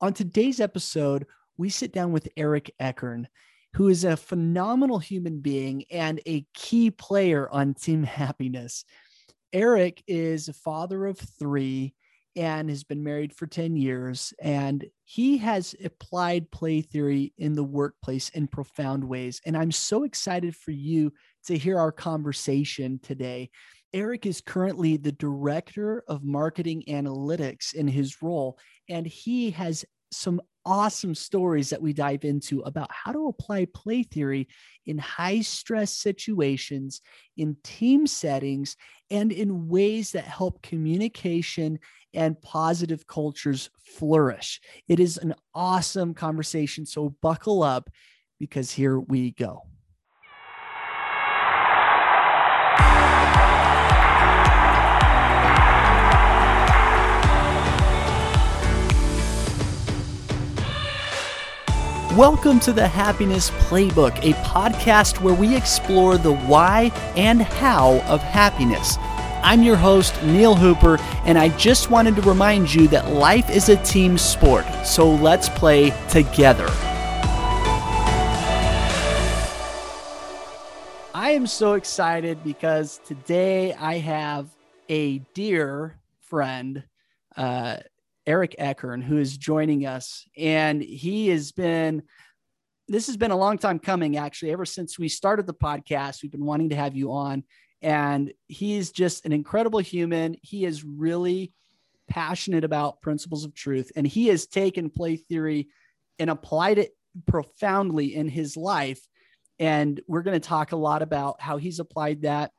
On today's episode, we sit down with Erik Eckern, who is a phenomenal human being and a key player on Team Happiness. Erik is a father of three and has been married for 10 years. And he has applied play theory in the workplace in profound ways. And I'm so excited for you to hear our conversation today. Erik is currently the director of marketing analytics in his role, and he has some awesome stories that we dive into about how to apply play theory in high stress situations, in team settings, and in ways that help communication and positive cultures flourish. It is an awesome conversation. So buckle up because here we go. Welcome to the Happiness Playbook, a podcast where we explore the why and how of happiness. I'm your host, Neil Hooper, and I just wanted to remind you that life is a team sport, so let's play together. I am so excited because today I have a dear friend, uh, Erik Eckern, who is joining us. And he has been, this has been a long time coming, actually. Ever since we started the podcast, we've been wanting to have you on. And he's just an incredible human. He is really passionate about principles of truth. And he has taken play theory and applied it profoundly in his life. And we're going to talk a lot about how he's applied that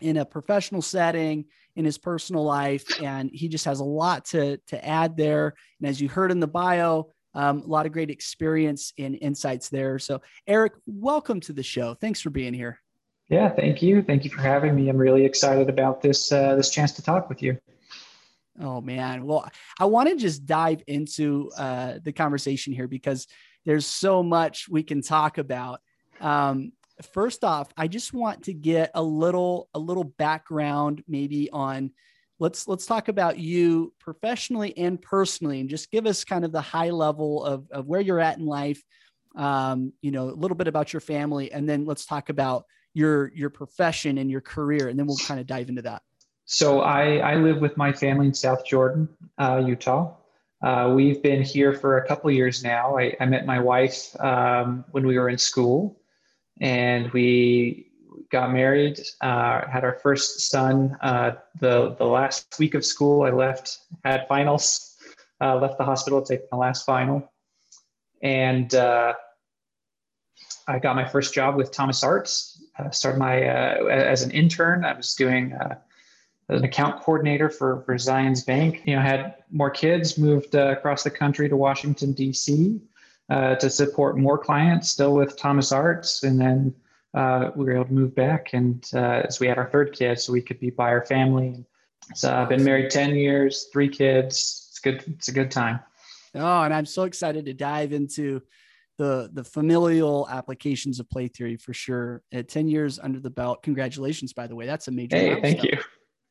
in a professional setting in his personal life, and he just has a lot to to add there. And as you heard in the bio, um, a lot of great experience and insights there. So, Erik, welcome to the show. Thanks for being here. Yeah, thank you. Thank you for having me. I'm really excited about this uh, this chance to talk with you. Oh man, well, I want to just dive into uh, the conversation here because there's so much we can talk about. Um, first off, I just want to get a little a little background maybe on let's let's talk about you professionally and personally and just give us kind of the high level of, of where you're at in life um, you know a little bit about your family and then let's talk about your your profession and your career and then we'll kind of dive into that. So i i live with my family in south jordan uh, utah. Uh, we've been here for a couple years now. I, I met my wife um, when we were in school and we got married. Uh, had our first son uh, the the last week of school. I left, had finals, uh, left the hospital to take my last final, and uh, I got my first job with Thomas Arts. started my uh, as an intern. I was doing. Uh, an account coordinator for, for Zions Bank. You know, had more kids, moved across the country to Washington, D.C uh, to support more clients still with Thomas Arts. And then uh, we were able to move back and uh, as we had our third kid, so we could be by our family. So I've been married 10 years, three kids. It's good. It's a good time. Oh, and I'm so excited to dive into the the familial applications of play theory for sure. At 10 years under the belt. Congratulations, by the way. That's a major. Hey, milestone. thank you.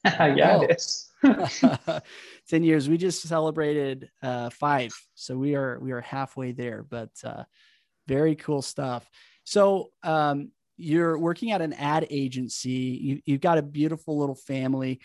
yeah, oh. it is. 10 years we just celebrated uh, five so we are we are halfway there but uh, very cool stuff so um, you're working at an ad agency you, you've got a beautiful little family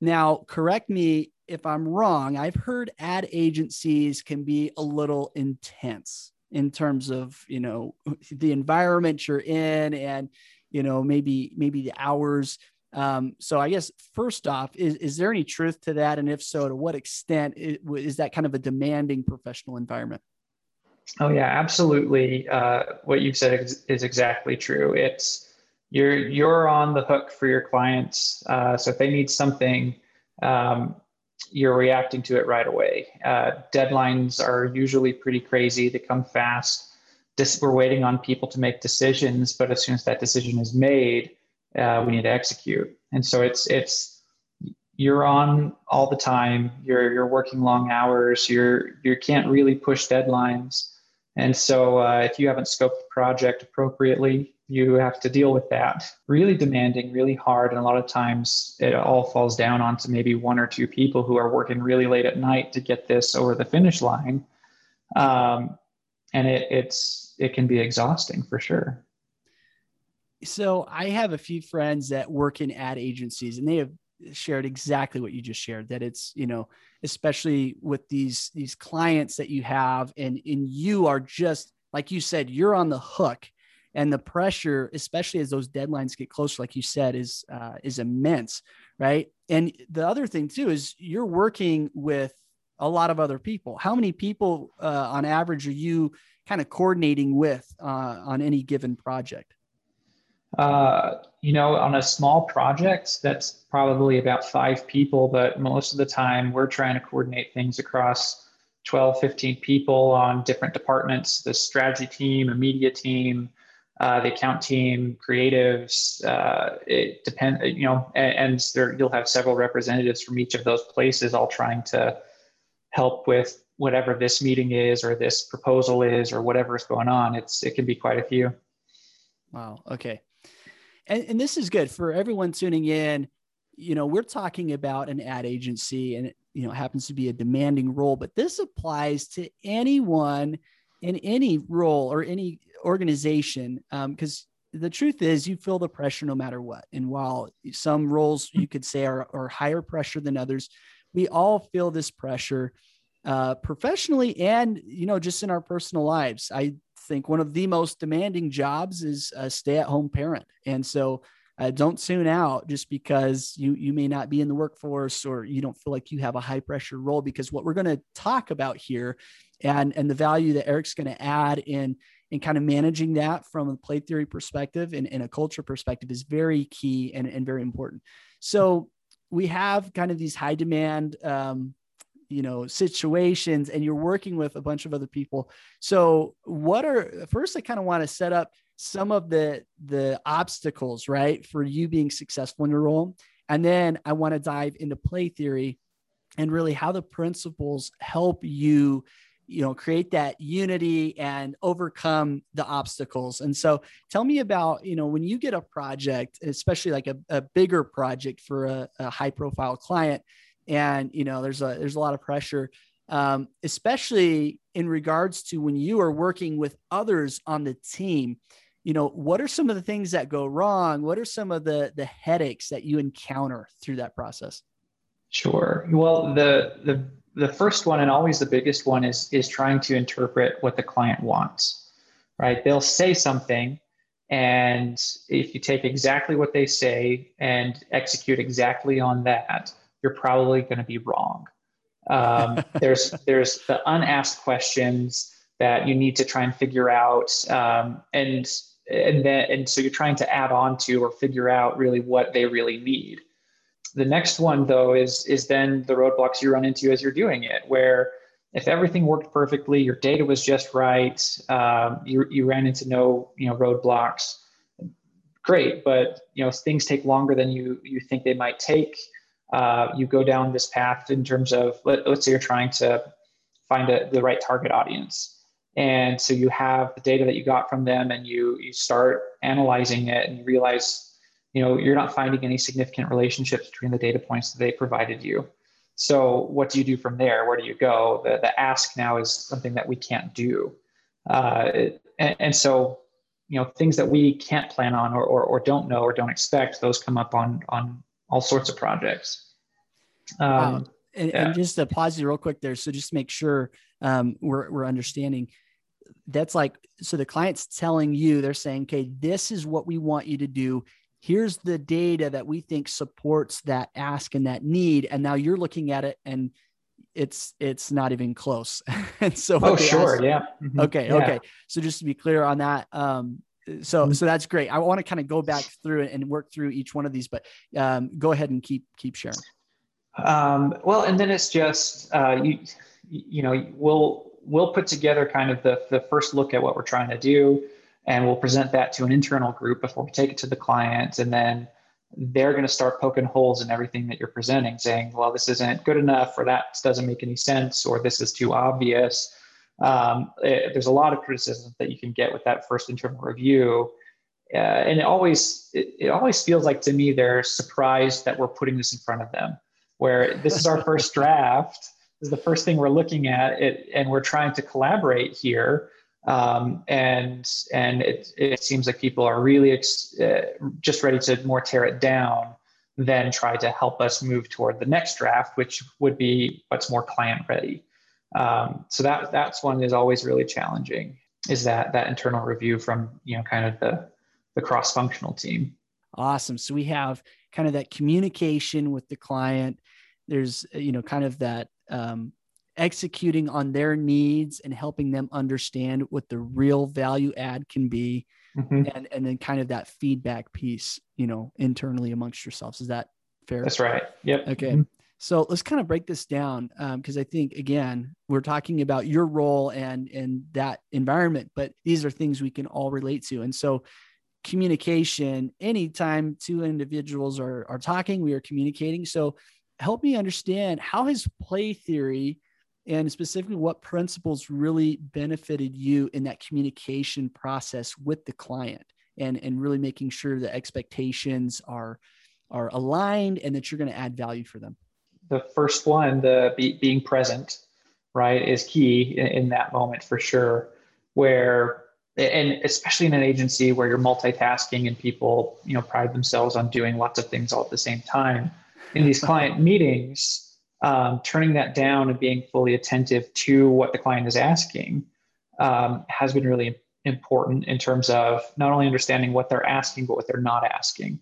now correct me if i'm wrong i've heard ad agencies can be a little intense in terms of you know the environment you're in and you know maybe maybe the hours um, so I guess first off, is, is there any truth to that? And if so, to what extent is, that kind of a demanding professional environment? Oh yeah, absolutely. Uh, what you've said is, is, exactly true. It's you're you're on the hook for your clients. Uh, so if they need something, um, you're reacting to it right away. Uh, deadlines are usually pretty crazy. They come fast. We're waiting on people to make decisions, but as soon as that decision is made, uh, we need to execute. And so it's it's you're on all the time. You're you're working long hours. You're you can't really push deadlines. And so uh, if you haven't scoped the project appropriately, you have to deal with that. Really demanding, really hard, and a lot of times it all falls down onto maybe one or two people who are working really late at night to get this over the finish line. um, and it, it's it can be exhausting for sure. So I have a few friends that work in ad agencies, and they have shared exactly what you just shared. That it's you know, especially with these these clients that you have, and and you are just like you said, you're on the hook and the pressure especially as those deadlines get closer like you said is uh, is immense right and the other thing too is you're working with a lot of other people how many people uh, on average are you kind of coordinating with uh, on any given project uh, you know on a small project that's probably about five people but most of the time we're trying to coordinate things across 12 15 people on different departments the strategy team a media team uh, the account team, creatives. Uh, it depends, you know, and, and there, you'll have several representatives from each of those places, all trying to help with whatever this meeting is, or this proposal is, or whatever is going on. It's it can be quite a few. Wow. Okay. And and this is good for everyone tuning in. You know, we're talking about an ad agency, and it, you know happens to be a demanding role, but this applies to anyone in any role or any organization because um, the truth is you feel the pressure no matter what and while some roles you could say are, are higher pressure than others we all feel this pressure uh, professionally and you know just in our personal lives i think one of the most demanding jobs is a stay-at-home parent. And so uh, don't tune out just because you you may not be in the workforce or you don't feel like you have a high pressure role because what we're going to talk about here and and the value that erik's going to add in in kind of managing that from a play theory perspective and, and a culture perspective is very key and, and very important. So we have kind of these high demand um, you know situations and you're working with a bunch of other people. So what are first i kind of want to set up some of the the obstacles right for you being successful in your role. And then i want to dive into play theory and really how the principles help you you know create that unity and overcome the obstacles. And so tell me about you know when you get a project especially like a, a bigger project for a, a high profile client and you know there's a there's a lot of pressure um, especially in regards to when you are working with others on the team you know what are some of the things that go wrong? What are some of the the headaches that you encounter through that process? Sure. Well the the the first one and always the biggest one is is trying to interpret what the client wants right? They'll say something and if you take exactly what they say and execute exactly on that you're probably going to be wrong. Um, there's there's the unasked questions that you need to try and figure out um, and and then and so you're trying to add on to or figure out really what they really need. The next one though is is then the roadblocks you run into as you're doing it where if everything worked perfectly your data was just right um, you, you ran into no you know roadblocks great but you know things take longer than you you think they might take uh, you go down this path in terms of let, us say you're trying to find a, the right target audience. And so you have the data that you got from them and you you start analyzing it and you realize you know you're not finding any significant relationships between the data points that they provided you. So what do you do from there? Where do you go? The, the ask now is something that we can't do. Uh, and, and, so you know things that we can't plan on or, or, or, don't know or don't expect those come up on on all sorts of projects. Um, and, yeah. and, just to pause you real quick there so just make sure um, we're, we're understanding. That's like so the client's telling you they're saying okay this is what we want you to do. Here's the data that we think supports that ask and that need and now you're looking at it and it's it's not even close. And so oh sure. ask, yeah. Mm-hmm. okay yeah. okay. So just to be clear on that um so mm-hmm. so that's great. I want to kind of go back through and work through each one of these but um, go ahead and keep keep sharing. Um, well and then it's just uh, you you know we'll we'll put together kind of the the first look at what we're trying to do and we'll present that to an internal group before we take it to the client and then they're going to start poking holes in everything that you're presenting saying well this isn't good enough or that doesn't make any sense or this is too obvious um, it, eh, there's a lot of criticism that you can get with that first internal review. Uh, and it always it, it always feels like to me they're surprised that we're putting this in front of them where this is our first draft is the first thing we're looking at it and we're trying to collaborate here. Um, and and it, it seems like people are really ex- uh, just ready to more tear it down than try to help us move toward the next draft which would be what's more client ready um, so that that's one is always really challenging is that that internal review from you know kind of the the cross functional team. Awesome. So we have kind of that communication with the client. There's you know kind of that um, executing on their needs and helping them understand what the real value add can be mm-hmm. and and then kind of that feedback piece you know internally amongst yourselves. Is that fair? That's right. Yep. Okay. Mm-hmm. So let's kind of break this down because um, i think again we're talking about your role and and that environment but these are things we can all relate to. And so communication anytime two individuals are are talking we are communicating. So help me understand how has play theory and specifically what principles really benefited you in that communication process with the client and and really making sure the expectations are are aligned and that you're going to add value for them the first one the be, being present right is key in, in that moment for sure where and especially in an agency where you're multitasking and people you know pride themselves on doing lots of things all at the same time. In these client meetings um, turning that down and being fully attentive to what the client is asking um, has been really important in terms of not only understanding what they're asking but what they're not asking.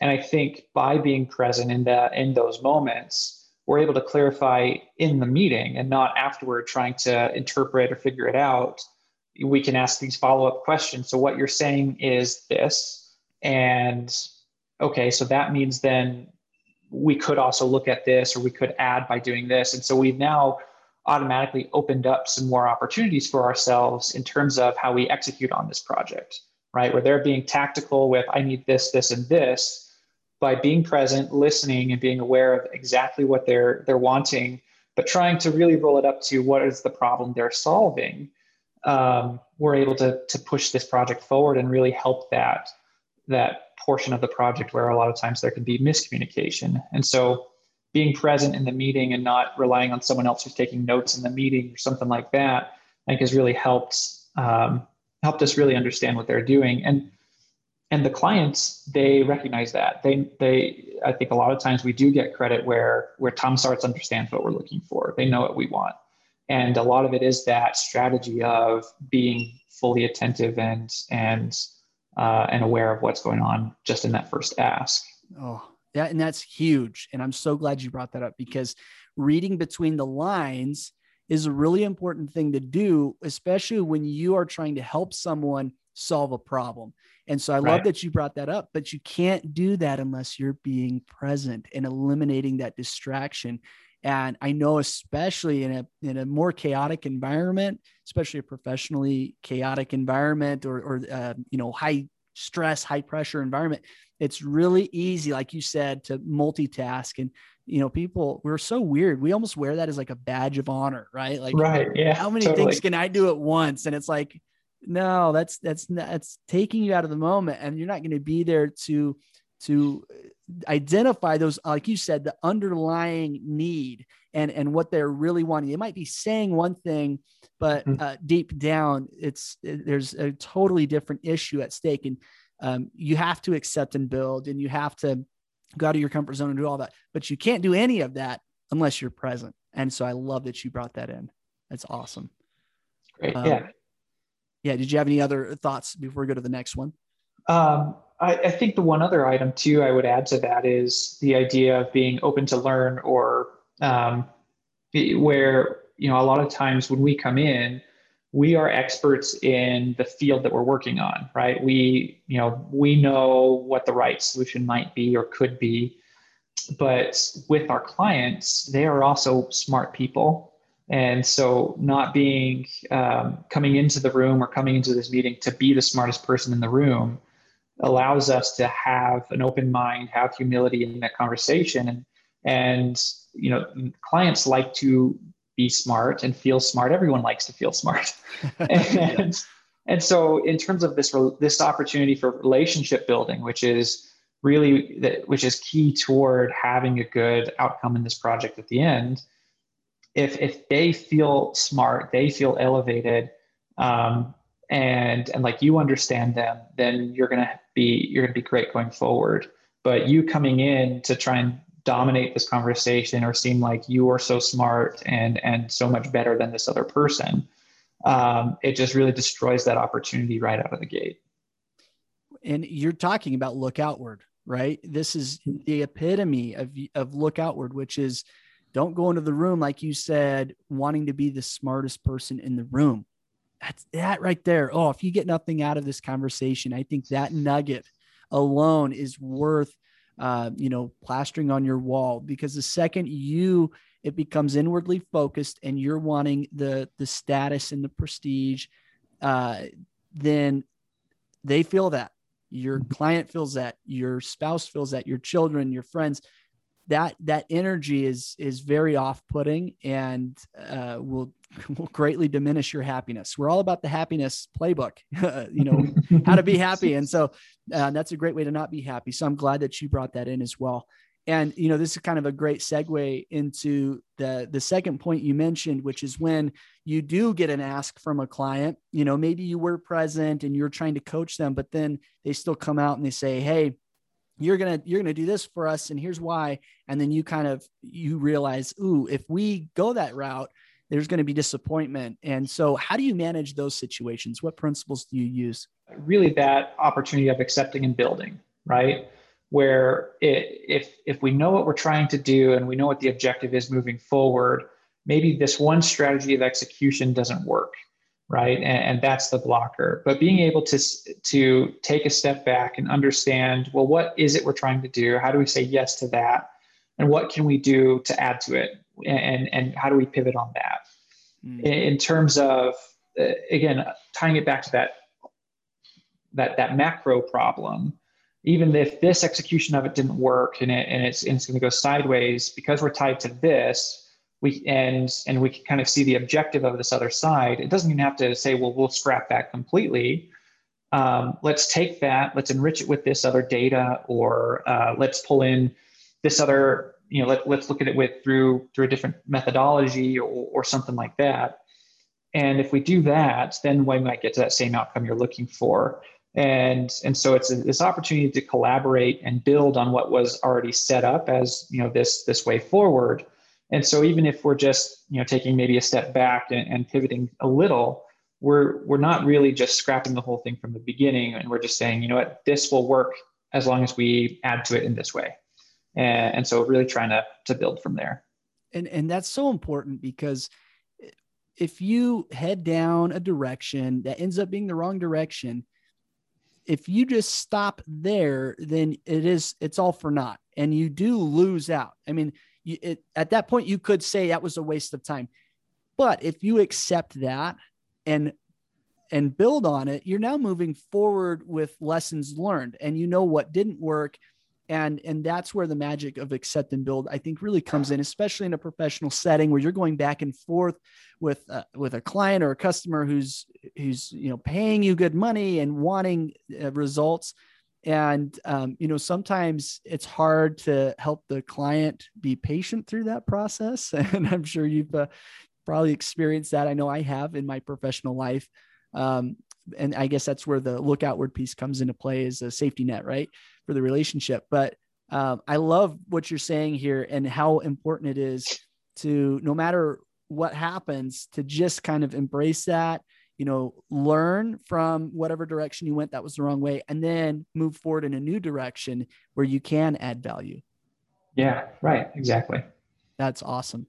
And i think by being present in that in those moments we're able to clarify in the meeting and not afterward trying to interpret or figure it out. We can ask these follow-up questions. So what you're saying is this and okay so that means then we could also look at this or we could add by doing this. And so we've now automatically opened up some more opportunities for ourselves in terms of how we execute on this project right? Where they're being tactical with i need this this and this by being present listening and being aware of exactly what they're they're wanting but trying to really roll it up to what is the problem they're solving um, we're able to to push this project forward and really help that that portion of the project where a lot of times there can be miscommunication. And so being present in the meeting and not relying on someone else who's taking notes in the meeting or something like that i think has really helped um, helped us really understand what they're doing. And and the clients they recognize that. They they i think a lot of times we do get credit where where Thomas Arts understands what we're looking for. They know what we want. And a lot of it is that strategy of being fully attentive and and uh, and aware of what's going on just in that first ask. Oh yeah and that's huge. And i'm so glad you brought that up because reading between the lines is a really important thing to do especially when you are trying to help someone solve a problem and so i right. love that you brought that up but you can't do that unless you're being present and eliminating that distraction and I know, especially in a in a more chaotic environment, especially a professionally chaotic environment or or uh, you know high stress, high pressure environment, it's really easy, like you said, to multitask. And you know, people we're so weird. We almost wear that as like a badge of honor, right? Like, right? Yeah. How many totally. things can I do at once? And it's like, no, that's that's that's taking you out of the moment, and you're not going to be there to to identify those like you said the underlying need and and what they're really wanting. They might be saying one thing but mm-hmm. uh, deep down it's there's a totally different issue at stake and um, you have to accept and build and you have to go out of your comfort zone and do all that but you can't do any of that unless you're present and so i love that you brought that in. That's awesome. Great. Um, yeah yeah did you have any other thoughts before we go to the next one um, I, I, think the one other item too I would add to that is the idea of being open to learn, or um, where you know a lot of times when we come in, we are experts in the field that we're working on, right? We you know we know what the right solution might be or could be, but with our clients, they are also smart people. And so, not being um, coming into the room or coming into this meeting to be the smartest person in the room, allows us to have an open mind, have humility in that conversation. And, and, you know, clients like to be smart and feel smart. Everyone likes to feel smart. and, and so in terms of this, this opportunity for relationship building, which is really, that, which is key toward having a good outcome in this project at the end, if if they feel smart, they feel elevated, um, and and like you understand them, then you're gonna be you're gonna be great going forward. But you coming in to try and dominate this conversation or seem like you are so smart and and so much better than this other person, um, it just really destroys that opportunity right out of the gate. And you're talking about look outward, right? This is the epitome of of look outward, which is don't go into the room like you said, wanting to be the smartest person in the room. That's that right there. Oh, if you get nothing out of this conversation, I think that nugget alone is worth uh, you know plastering on your wall because the second you it becomes inwardly focused and you're wanting the the status and the prestige uh, then they feel that your client feels that your spouse feels that your children your friends that that energy is is very off-putting and uh, will will greatly diminish your happiness. We're all about the happiness playbook, you know, how to be happy, and so uh, that's a great way to not be happy. So I'm glad that you brought that in as well. And you know, this is kind of a great segue into the the second point you mentioned, which is when you do get an ask from a client. You know, maybe you were present and you're trying to coach them, but then they still come out and they say, "Hey, you're gonna you're gonna do this for us and here's why. And then you kind of you realize ooh if we go that route there's going to be disappointment. And so how do you manage those situations? What principles do you use? Really that opportunity of accepting and building right? Where it, if if we know what we're trying to do and we know what the objective is moving forward maybe this one strategy of execution doesn't work right? And, and, that's the blocker. But being able to to take a step back and understand, well, what is it we're trying to do? How do we say yes to that? And what can we do to add to it? And and how do we pivot on that? Mm. In, in, terms of uh, again tying it back to that that that macro problem. Even if this execution of it didn't work and, it, and it's, and it's going to go sideways because we're tied to this, we and and we can kind of see the objective of this other side. It doesn't even have to say well we'll scrap that completely. Um, let's take that let's enrich it with this other data or uh, let's pull in this other you know let, let's look at it with through through a different methodology or, or something like that. And if we do that then we might get to that same outcome you're looking for. And and so it's a, this opportunity to collaborate and build on what was already set up as you know this this way forward and so even if we're just you know taking maybe a step back and, and pivoting a little, we're we're not really just scrapping the whole thing from the beginning, and we're just saying, you know what, this will work as long as we add to it in this way. And, and so really trying to to build from there. And and that's so important because if you head down a direction that ends up being the wrong direction, if you just stop there, then it is it's all for naught, and you do lose out. I mean, you, it, at that point you could say that was a waste of time. But if you accept that and and build on it you're now moving forward with lessons learned. And you know what didn't work. And and that's where the magic of accept and build i think really comes in especially in a professional setting where you're going back and forth with uh, with a client or a customer who's who's you know paying you good money and wanting uh, results and um, you know sometimes it's hard to help the client be patient through that process. And i'm sure you've uh, probably experienced that. I know i have in my professional life. Um, and i guess that's where the look outward piece comes into play as a safety net right for the relationship. But um, i love what you're saying here and how important it is to no matter what happens to just kind of embrace that you know, learn from whatever direction you went that was the wrong way, and then move forward in a new direction where you can add value. Yeah, right. Exactly. That's awesome.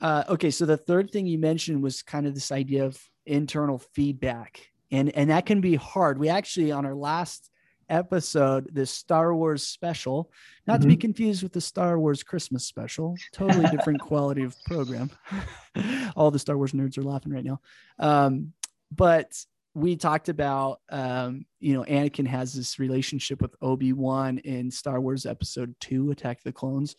Uh, okay, so the third thing you mentioned was kind of this idea of internal feedback, and and that can be hard. We actually on our last episode, this Star Wars special, not mm-hmm. to be mm-hmm. confused with the Star Wars Christmas special, totally different quality of program. All the Star Wars nerds are laughing right now. Um, but we talked about um, you know anakin has this relationship with obi-wan in star wars episode 2 attack of the clones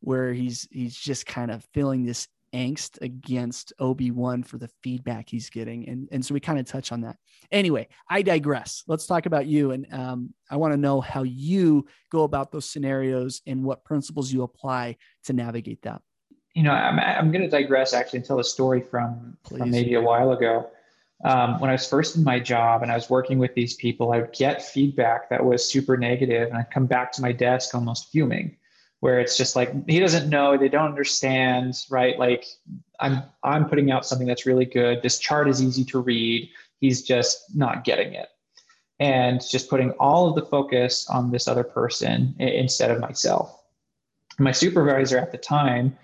where he's he's just kind of feeling this angst against obi-wan for the feedback he's getting. And, and so we kind of touch on that. Anyway i digress. Let's talk about you. And um, i want to know how you go about those scenarios and what principles you apply to navigate that. You know, I'm, I'm going to digress actually and tell a story from, from maybe a while ago. Um, when I was first in my job and I was working with these people, I would get feedback that was super negative, and I'd come back to my desk almost fuming, where it's just like he doesn't know, they don't understand, right? Like I'm I'm putting out something that's really good. This chart is easy to read. He's just not getting it, and just putting all of the focus on this other person instead of myself. My supervisor at the time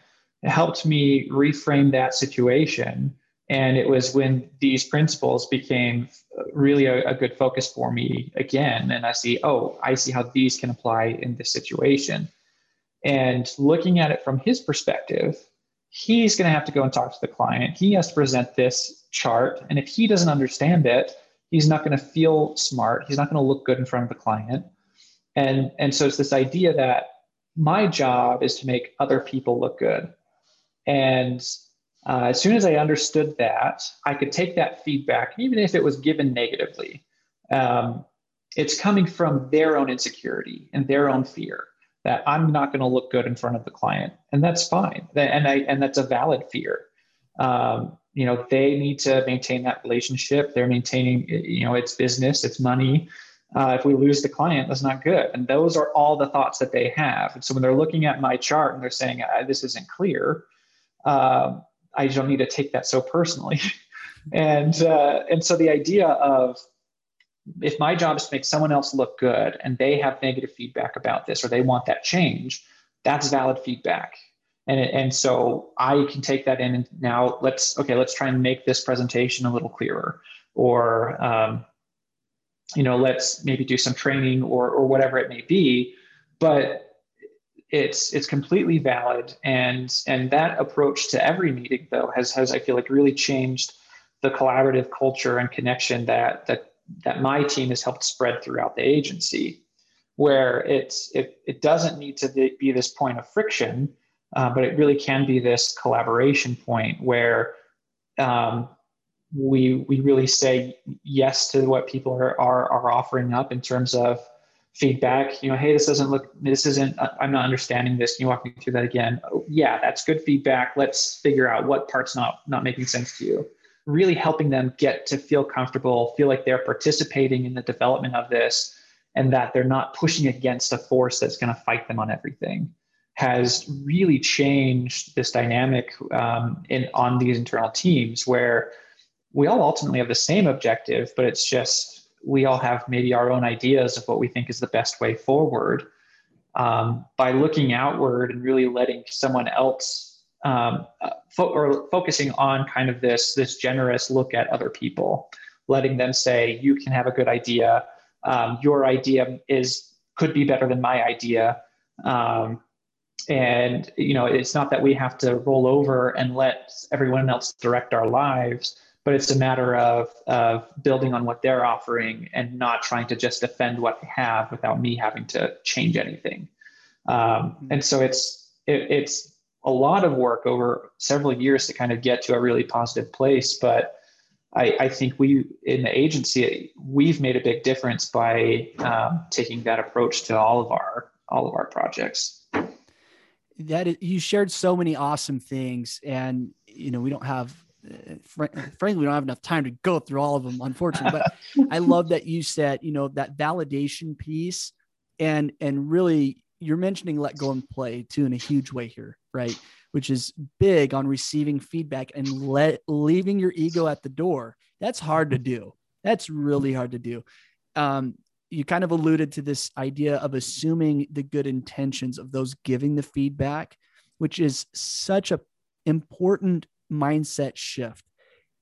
helped me reframe that situation. And it was when these principles became uh, really a, a, good focus for me again. And I see, oh, I see how these can apply in this situation. And looking at it from his perspective, he's going to have to go and talk to the client. He has to present this chart. And if he doesn't understand it, he's not going to feel smart. He's not going to look good in front of the client. And, and so it's this idea that my job is to make other people look good. And uh, as soon as I understood that, I could take that feedback, even if it was given negatively. Um, it's coming from their own insecurity and their own fear that I'm not going to look good in front of the client, and that's fine. And I and that's a valid fear. Um, you know, they need to maintain that relationship. They're maintaining, you know, it's business, it's money. Uh, if we lose the client, that's not good. And those are all the thoughts that they have. And so when they're looking at my chart and they're saying uh, this isn't clear, um, I don't need to take that so personally. and uh, and so the idea of if my job is to make someone else look good and they have negative feedback about this or they want that change, that's valid feedback. And, and so I can take that in and now let's okay let's try and make this presentation a little clearer or um, you know let's maybe do some training or or whatever it may be but it's it's completely valid. And and that approach to every meeting though has has i feel like really changed the collaborative culture and connection that that that my team has helped spread throughout the agency where it's it, it doesn't need to be this point of friction uh, but it really can be this collaboration point where um, we we really say yes to what people are, are are offering up in terms of feedback you know hey this doesn't look this isn't i'm not understanding this. Can you walk me through that again? Oh, yeah that's good feedback. Let's figure out what part's not not making sense to you. Really helping them get to feel comfortable feel like they're participating in the development of this and that they're not pushing against a force that's going to fight them on everything has really changed this dynamic um, in on these internal teams where we all ultimately have the same objective but it's just we all have maybe our own ideas of what we think is the best way forward. Um, by looking outward and really letting someone else um, fo- or focusing on kind of this this generous look at other people, letting them say you can have a good idea, um, your idea is could be better than my idea, um, and you know it's not that we have to roll over and let everyone else direct our lives but it's a matter of, of building on what they're offering and not trying to just defend what they have without me having to change anything. Um, mm-hmm. and so it's it, it's a lot of work over several years to kind of get to a really positive place. But I, I think we in the agency we've made a big difference by um, taking that approach to all of our all of our projects. That is, you shared so many awesome things, and you know we don't have fr- frankly, we don't have enough time to go through all of them, unfortunately. But I love that you said, you know, that validation piece, and and really, you're mentioning let go and play too in a huge way here, right? Which is big on receiving feedback and let leaving your ego at the door. That's hard to do. That's really hard to do. Um, you kind of alluded to this idea of assuming the good intentions of those giving the feedback, which is such a important mindset shift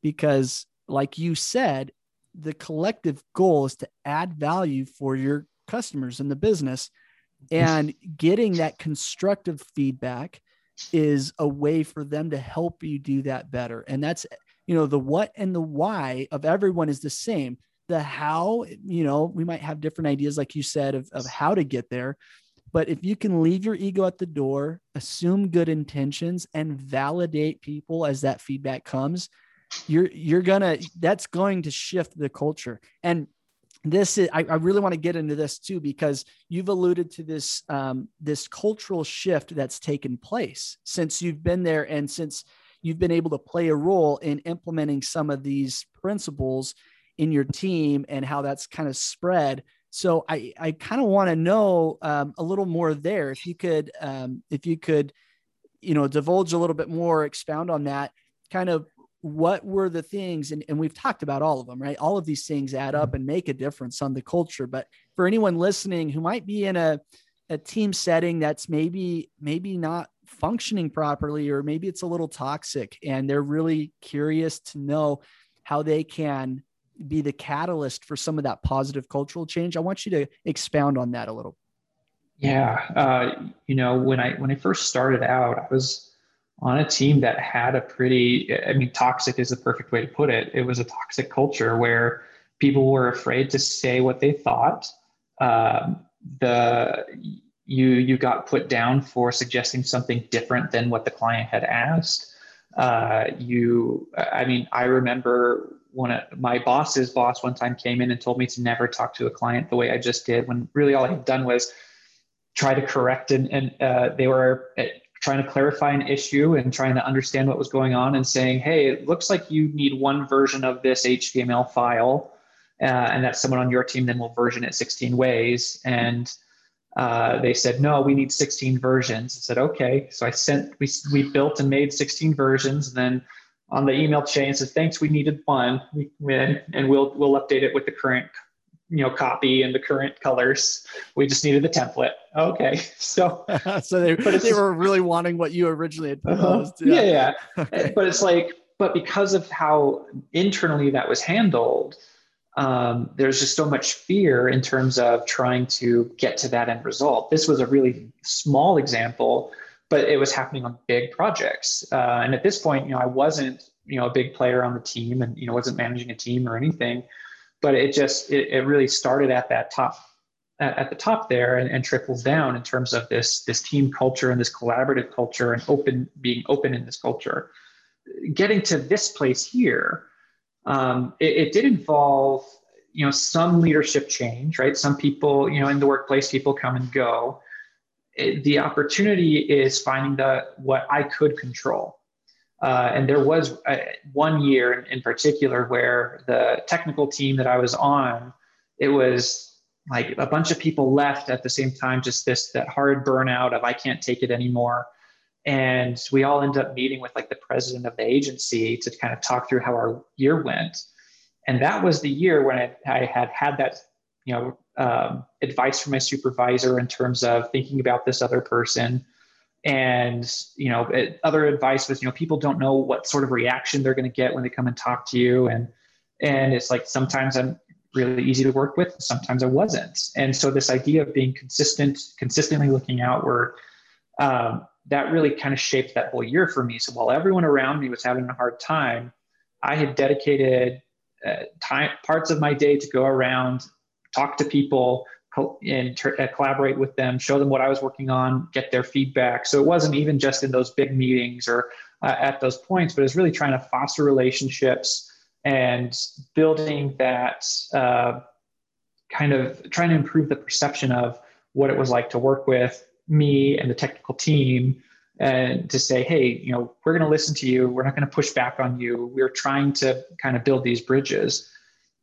because, like you said, the collective goal is to add value for your customers in the business. And getting that constructive feedback is a way for them to help you do that better. And that's, you know, the what and the why of everyone is the same. The how, you know, we might have different ideas, like you said, of, of how to get there. But if you can leave your ego at the door, assume good intentions, and validate people as that feedback comes, you're you're gonna that's going to shift the culture. And this is I, I, really want to get into this too because you've alluded to this um, this cultural shift that's taken place since you've been there and since you've been able to play a role in implementing some of these principles in your team and how that's kind of spread so i i kind of want to know um, a little more there. If you could um, if you could you know divulge a little bit more expound on that kind of what were the things and, and we've talked about all of them right? All of these things add up and make a difference on the culture but for anyone listening who might be in a, a team setting that's maybe maybe not functioning properly or maybe it's a little toxic and they're really curious to know how they can be the catalyst for some of that positive cultural change i want you to expound on that a little yeah uh, you know when i when i first started out i was on a team that had a pretty, I mean, toxic is the perfect way to put it. It was a toxic culture where people were afraid to say what they thought. Um, the you you got put down for suggesting something different than what the client had asked. Uh, you, I mean, I remember one of my boss's boss one time came in and told me to never talk to a client the way I just did. When really all I had done was try to correct and, and uh, they were trying to clarify an issue and trying to understand what was going on and saying, hey, it looks like you need one version of this HTML file, uh, and that someone on your team then will version it 16 ways. And uh, they said, no, we need 16 versions. I said, okay. So I sent, we, we built and made 16 versions. And then on the email chain, says, thanks, we needed one. We, and we'll, we'll update it with the current you know copy and the current colors we just needed the template okay so so they but they were really wanting what you originally had uh-huh. proposed uh-huh. yeah yeah, yeah. Okay. but it's like but because of how internally that was handled um, there's just so much fear in terms of trying to get to that end result this was a really small example but it was happening on big projects. Uh, and at this point you know i wasn't you know a big player on the team and you know wasn't managing a team or anything but it just it, it really started at that top at, at the top there and, and trickles down in terms of this this team culture and this collaborative culture and open being open in this culture. Getting to this place here um, it, it did involve you know some leadership change right? Some people you know in the workplace people come and go the opportunity is finding the what i could control uh, and there was uh, one year in, in, particular where the technical team that I was on, it was like a bunch of people left at the same time, just this that hard burnout of I can't take it anymore. And we all end up meeting with like the president of the agency to kind of talk through how our year went. And that was the year when I, I had had that, you know, um, advice from my supervisor in terms of thinking about this other person. And you know it, other advice was you know people don't know what sort of reaction they're going to get when they come and talk to you. And and it's like sometimes i'm really easy to work with sometimes i wasn't. And so this idea of being consistent consistently looking outward um, that really kind of shaped that whole year for me. So while everyone around me was having a hard time i had dedicated uh, time parts of my day to go around talk to people and uh, collaborate with them, show them what I was working on, get their feedback. So it wasn't even just in those big meetings or uh, at those points, but it's really trying to foster relationships and building that uh, kind of trying to improve the perception of what it was like to work with me and the technical team and to say, hey, you know, we're going to listen to you. We're not going to push back on you. We're trying to kind of build these bridges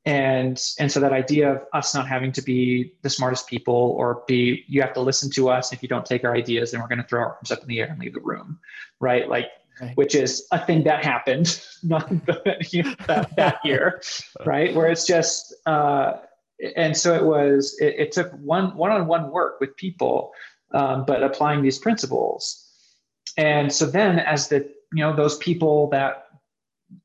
and and so that idea of us not having to be the smartest people or be you have to listen to us. If you don't take our ideas then we're going to throw our arms up in the air and leave the room right? Like right. which is a thing that happened not that, that year right? Where it's just uh, and so it was it, it, took one one-on-one work with people um, but applying these principles. And so then as the you know those people that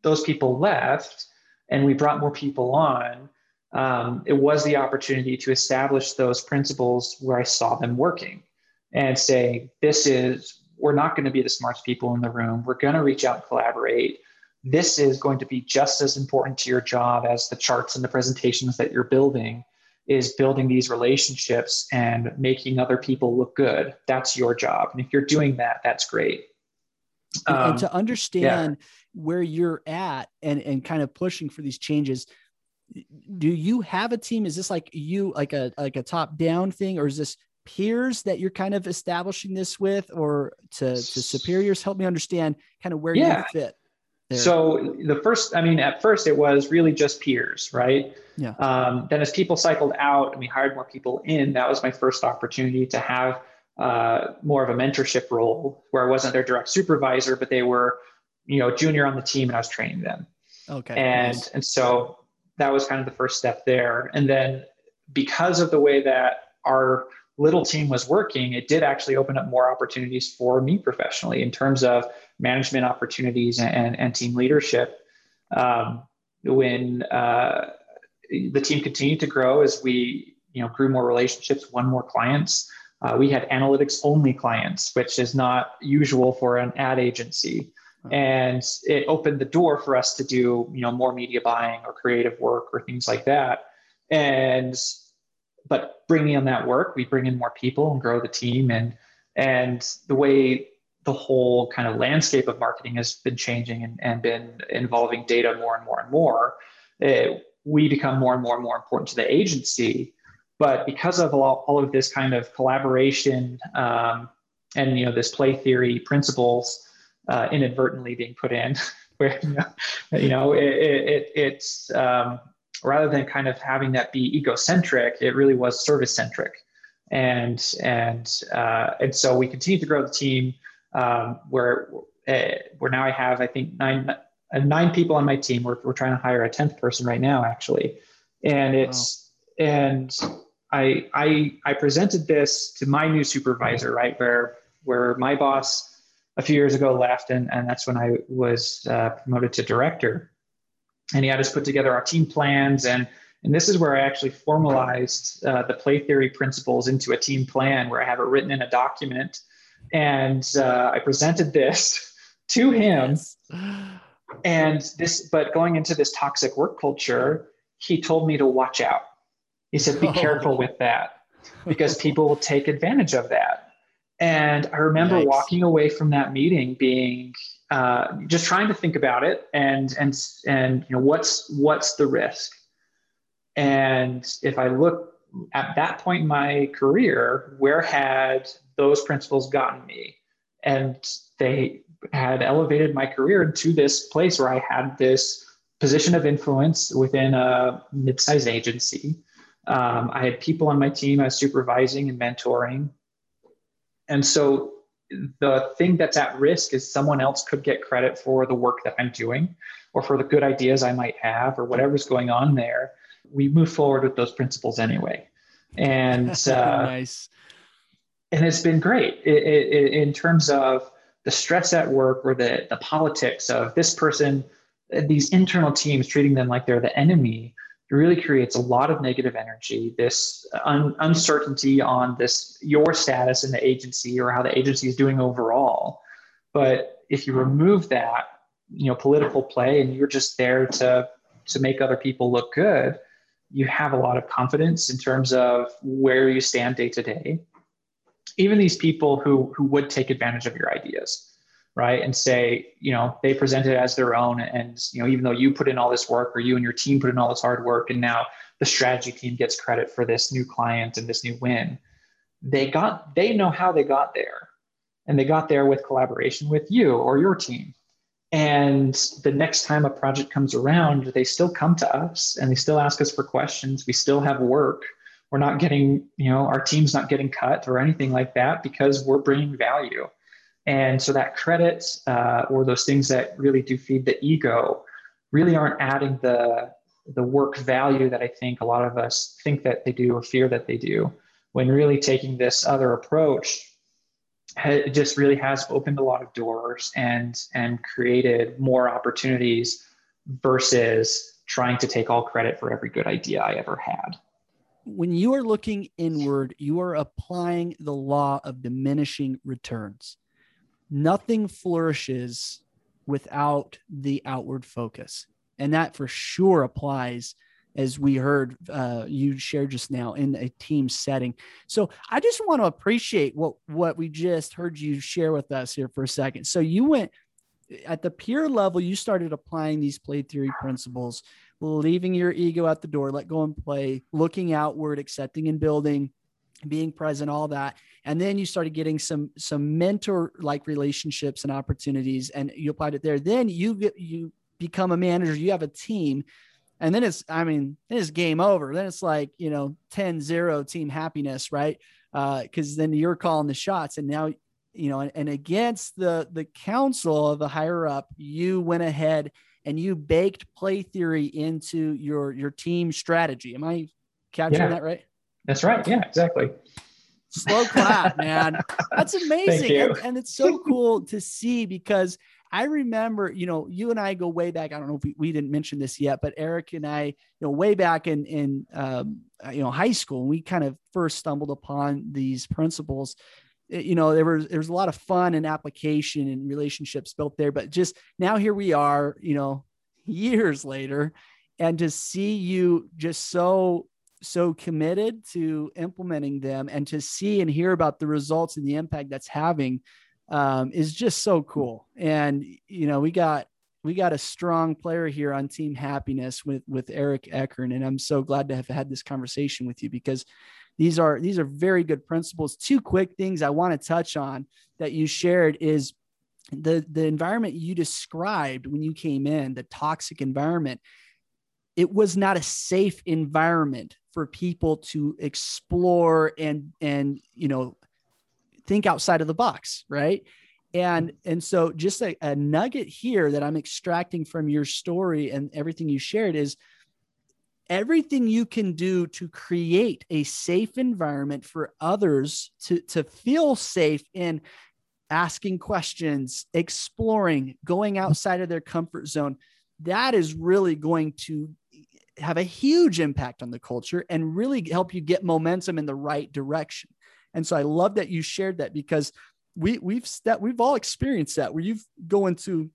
those people left and we brought more people on, um, it was the opportunity to establish those principles where I saw them working and say, this is, we're not going to be the smartest people in the room. We're going to reach out and collaborate. This is going to be just as important to your job as the charts and the presentations that you're building is building these relationships and making other people look good. That's your job. And if you're doing that, that's great. Um, and to understand yeah where you're at and and kind of pushing for these changes do you have a team? Is this like you like a like a top down thing, or is this peers that you're kind of establishing this with, or to to superiors? Help me understand kind of where yeah. you fit. There. So the first, I mean, at first it was really just peers, right? Yeah. Um, then as people cycled out and we hired more people in, that was my first opportunity to have uh, more of a mentorship role where I wasn't their direct supervisor, but they were, you know, junior on the team and I was training them. Okay. And nice. and so that was kind of the first step there. And then because of the way that our little team was working, it did actually open up more opportunities for me professionally in terms of management opportunities and, and team leadership. Um, when uh, the team continued to grow as we you know grew more relationships, won more clients. Uh, we had analytics only clients, which is not usual for an ad agency. And it opened the door for us to do, you know, more media buying or creative work or things like that. And but bringing in that work, we bring in more people and grow the team. And and the way the whole kind of landscape of marketing has been changing and, and been involving data more and more and more, it, we become more and more and more important to the agency. But because of all, all of this kind of collaboration um, and you know this play theory principles uh, inadvertently being put in, where you know, you know it, it, it's um, rather than kind of having that be egocentric, it really was service centric, and and uh, and so we continue to grow the team. Um, where uh, where now I have I think nine uh, nine people on my team. We're we're trying to hire a tenth person right now actually, and it's wow. and I I I presented this to my new supervisor right where where my boss a few years ago left and and that's when I was uh, promoted to director and he had us put together our team plans and and this is where I actually formalized uh, the play theory principles into a team plan where I have it written in a document. And uh, I presented this to him. And this, but going into this toxic work culture, he told me to watch out. He said, be careful with that because people will take advantage of that. And I remember Yikes. walking away from that meeting being uh, just trying to think about it and and and you know what's what's the risk? And if i look at that point in my career where had those principles gotten me? And they had elevated my career to this place where i had this position of influence within a mid-sized agency. Um, i had people on my team i was supervising and mentoring and so the thing that's at risk is someone else could get credit for the work that I'm doing or for the good ideas I might have or whatever's going on there. We move forward with those principles anyway. And uh, nice. And it's been great it, it, in terms of the stress at work or the, the politics of this person, these internal teams treating them like they're the enemy it really creates a lot of negative energy this un- uncertainty on this your status in the agency or how the agency is doing overall. But if you remove that you know political play and you're just there to to make other people look good you have a lot of confidence in terms of where you stand day to day. Even these people who who would take advantage of your ideas right? And say you know they present it as their own and you know even though you put in all this work or you and your team put in all this hard work and now the strategy team gets credit for this new client and this new win they got they know how they got there. And they got there with collaboration with you or your team. And the next time a project comes around they still come to us and they still ask us for questions. We still have work. We're not getting you know our team's not getting cut or anything like that because we're bringing value and so that credit uh, or those things that really do feed the ego really aren't adding the the work value that I think a lot of us think that they do or fear that they do. When really taking this other approach, it just really has opened a lot of doors and and created more opportunities versus trying to take all credit for every good idea I ever had. When you are looking inward, you are applying the law of diminishing returns nothing flourishes without the outward focus. And that for sure applies, as we heard uh, you share just now, in a team setting. So I just want to appreciate what, what we just heard you share with us here for a second. So you went at the peer level, you started applying these play theory principles, leaving your ego at the door, let go and play, looking outward, accepting and building, being present, all that. And then you started getting some some mentor like relationships and opportunities, and you applied it there. Then you get you become a manager, you have a team. And then it's, I mean, then it's game over. Then it's like, you know, 10 0 team happiness, right? Because uh, then you're calling the shots. And now you know, and, and against the the counsel of the higher up, you went ahead and you baked play theory into your your team strategy. Am I capturing yeah. that right? That's right. Yeah, exactly. Slow clap, man. That's amazing. And, and, it's so cool to see because I remember, you know, you and I go way back. I don't know if we, we didn't mention this yet, but Erik and I, you know, way back in in um, you know high school, we kind of first stumbled upon these principles you know there was there was a lot of fun and application and relationships built there but just now here we are you know years later and to see you just so so committed to implementing them and to see and hear about the results and the impact that's having um, is just so cool and you know we got we got a strong player here on team happiness with with erik eckern and i'm so glad to have had this conversation with you because these are these are very good principles. Two quick things I want to touch on that you shared is the the environment you described when you came in, the toxic environment. It was not a safe environment for people to explore and and you know think outside of the box, right? and and so just a, a, nugget here that i'm extracting from your story and everything you shared is everything you can do to create a safe environment for others to, to feel safe in asking questions, exploring, going outside of their comfort zone, that is really going to have a huge impact on the culture and really help you get momentum in the right direction. And so I love that you shared that because we we've that we've all experienced that where you've go into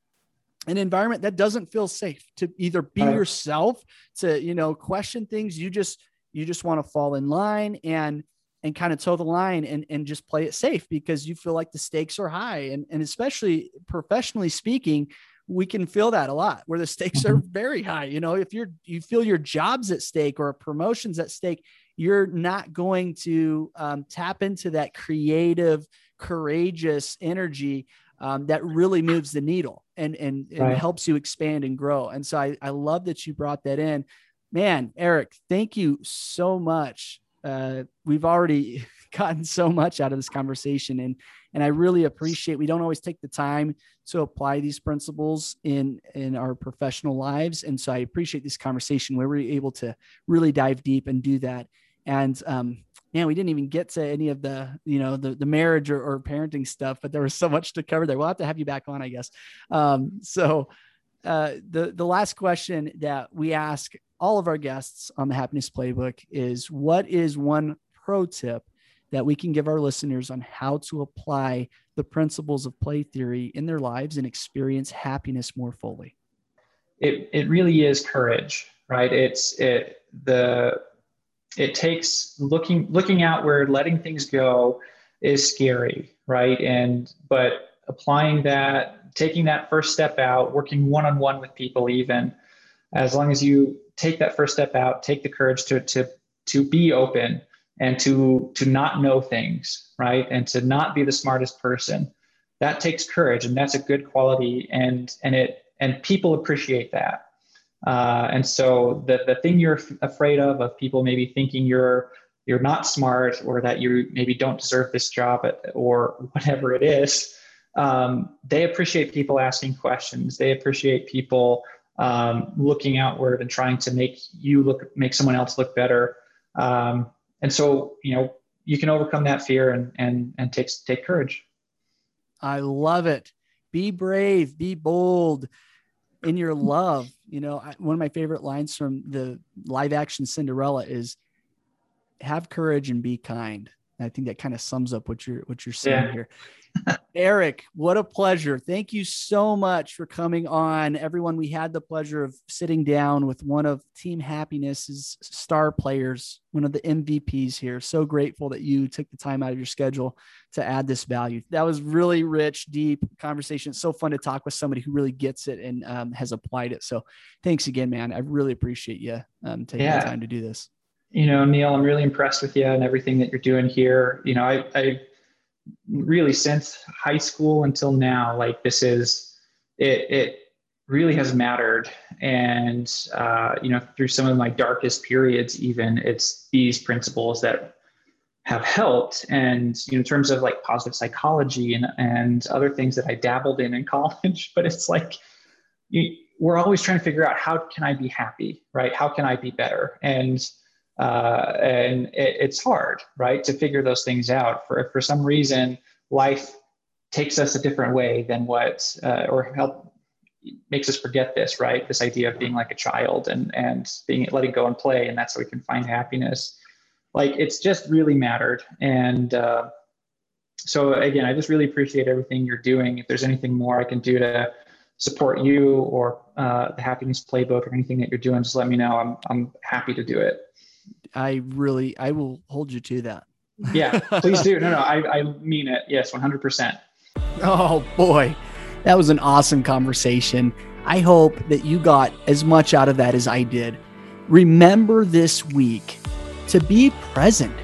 an environment that doesn't feel safe to either be right. yourself to you know question things you just you just want to fall in line and and kind of toe the line and, and just play it safe because you feel like the stakes are high and, and especially professionally speaking we can feel that a lot where the stakes are mm-hmm. very high you know if you're you feel your job's at stake or promotions at stake you're not going to um, tap into that creative courageous energy um, that really moves the needle and and, and right. helps you expand and grow. And so I, I love that you brought that in. Man, Erik, thank you so much. Uh, we've already gotten so much out of this conversation and and I really appreciate we don't always take the time to apply these principles in in our professional lives and so I appreciate this conversation where we're able to really dive deep and do that and um, man, we didn't even get to any of the, you know, the, the marriage or, or parenting stuff, but there was so much to cover there. We'll have to have you back on, I guess. Um, so uh, the, the last question that we ask all of our guests on the happiness playbook is what is one pro tip that we can give our listeners on how to apply the principles of play theory in their lives and experience happiness more fully? It, it really is courage, right? It's it, the it takes looking looking outward, letting things go is scary, right? And but applying that, taking that first step out, working one on one with people, even as long as you take that first step out, take the courage to to to be open and to to not know things, right? And to not be the smartest person. That takes courage, and that's a good quality, and and it and people appreciate that uh, and so the, the thing you're f- afraid of, of people maybe thinking you're you're not smart or that you maybe don't deserve this job or whatever it is, um, they appreciate people asking questions. They appreciate people um, looking outward and trying to make you look, make someone else look better. Um, and so, you know, you can overcome that fear and and and take take courage. I love it. Be brave. Be bold in your love. You know, one of my favorite lines from the live action Cinderella is have courage and be kind. I think that kind of sums up what you're what you're saying yeah. here. Erik, what a pleasure. Thank you so much for coming on. Everyone, we had the pleasure of sitting down with one of Team Happiness's star players, one of the MVPs here. So grateful that you took the time out of your schedule to add this value. That was really rich, deep conversation. It's so fun to talk with somebody who really gets it and um, has applied it. So thanks again, man. I really appreciate you um, taking yeah. the time to do this. You know, Neil, I'm really impressed with you and everything that you're doing here. You know, I, I really since high school until now, like this is it. It really has mattered, and uh, you know, through some of my darkest periods, even it's these principles that have helped. And you know, in terms of like positive psychology and and other things that I dabbled in in college, but it's like you, we're always trying to figure out how can I be happy, right? How can I be better? And uh, and it, it's hard, right, to figure those things out. For for some reason, life takes us a different way than what, uh, or help makes us forget this, right? This idea of being like a child and and being letting go and play, and that's how we can find happiness. Like it's just really mattered, and uh, so again, I just really appreciate everything you're doing. If there's anything more I can do to support you or uh, the happiness playbook or anything that you're doing, just let me know. I'm I'm happy to do it. I really, I will hold you to that. yeah, please do. No, no, I, I mean it. Yes, 100%. Oh boy, that was an awesome conversation. I hope that you got as much out of that as I did. Remember this week to be present.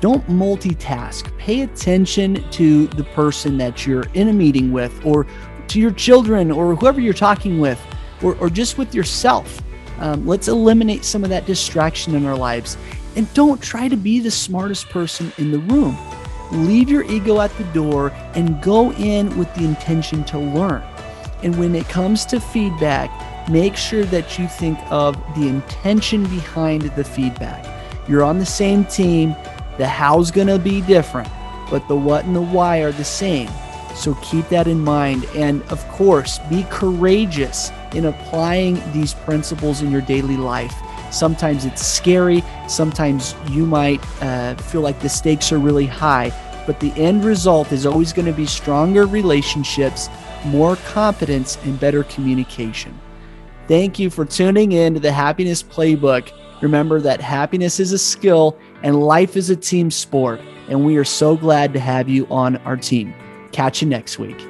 Don't multitask. Pay attention to the person that you're in a meeting with, or to your children, or whoever you're talking with, or, or just with yourself. Um, let's eliminate some of that distraction in our lives. And don't try to be the smartest person in the room. Leave your ego at the door and go in with the intention to learn. And when it comes to feedback, make sure that you think of the intention behind the feedback. You're on the same team, the how's to be different, but the what and the why are the same. So keep that in mind. And of course, be courageous in applying these principles in your daily life. Sometimes it's scary. Sometimes you might uh, feel like the stakes are really high, but the end result is always going to be stronger relationships, more competence, and better communication. Thank you for tuning in to the Happiness Playbook. Remember that happiness is a skill and life is a team sport, and we are so glad to have you on our team. Catch you next week.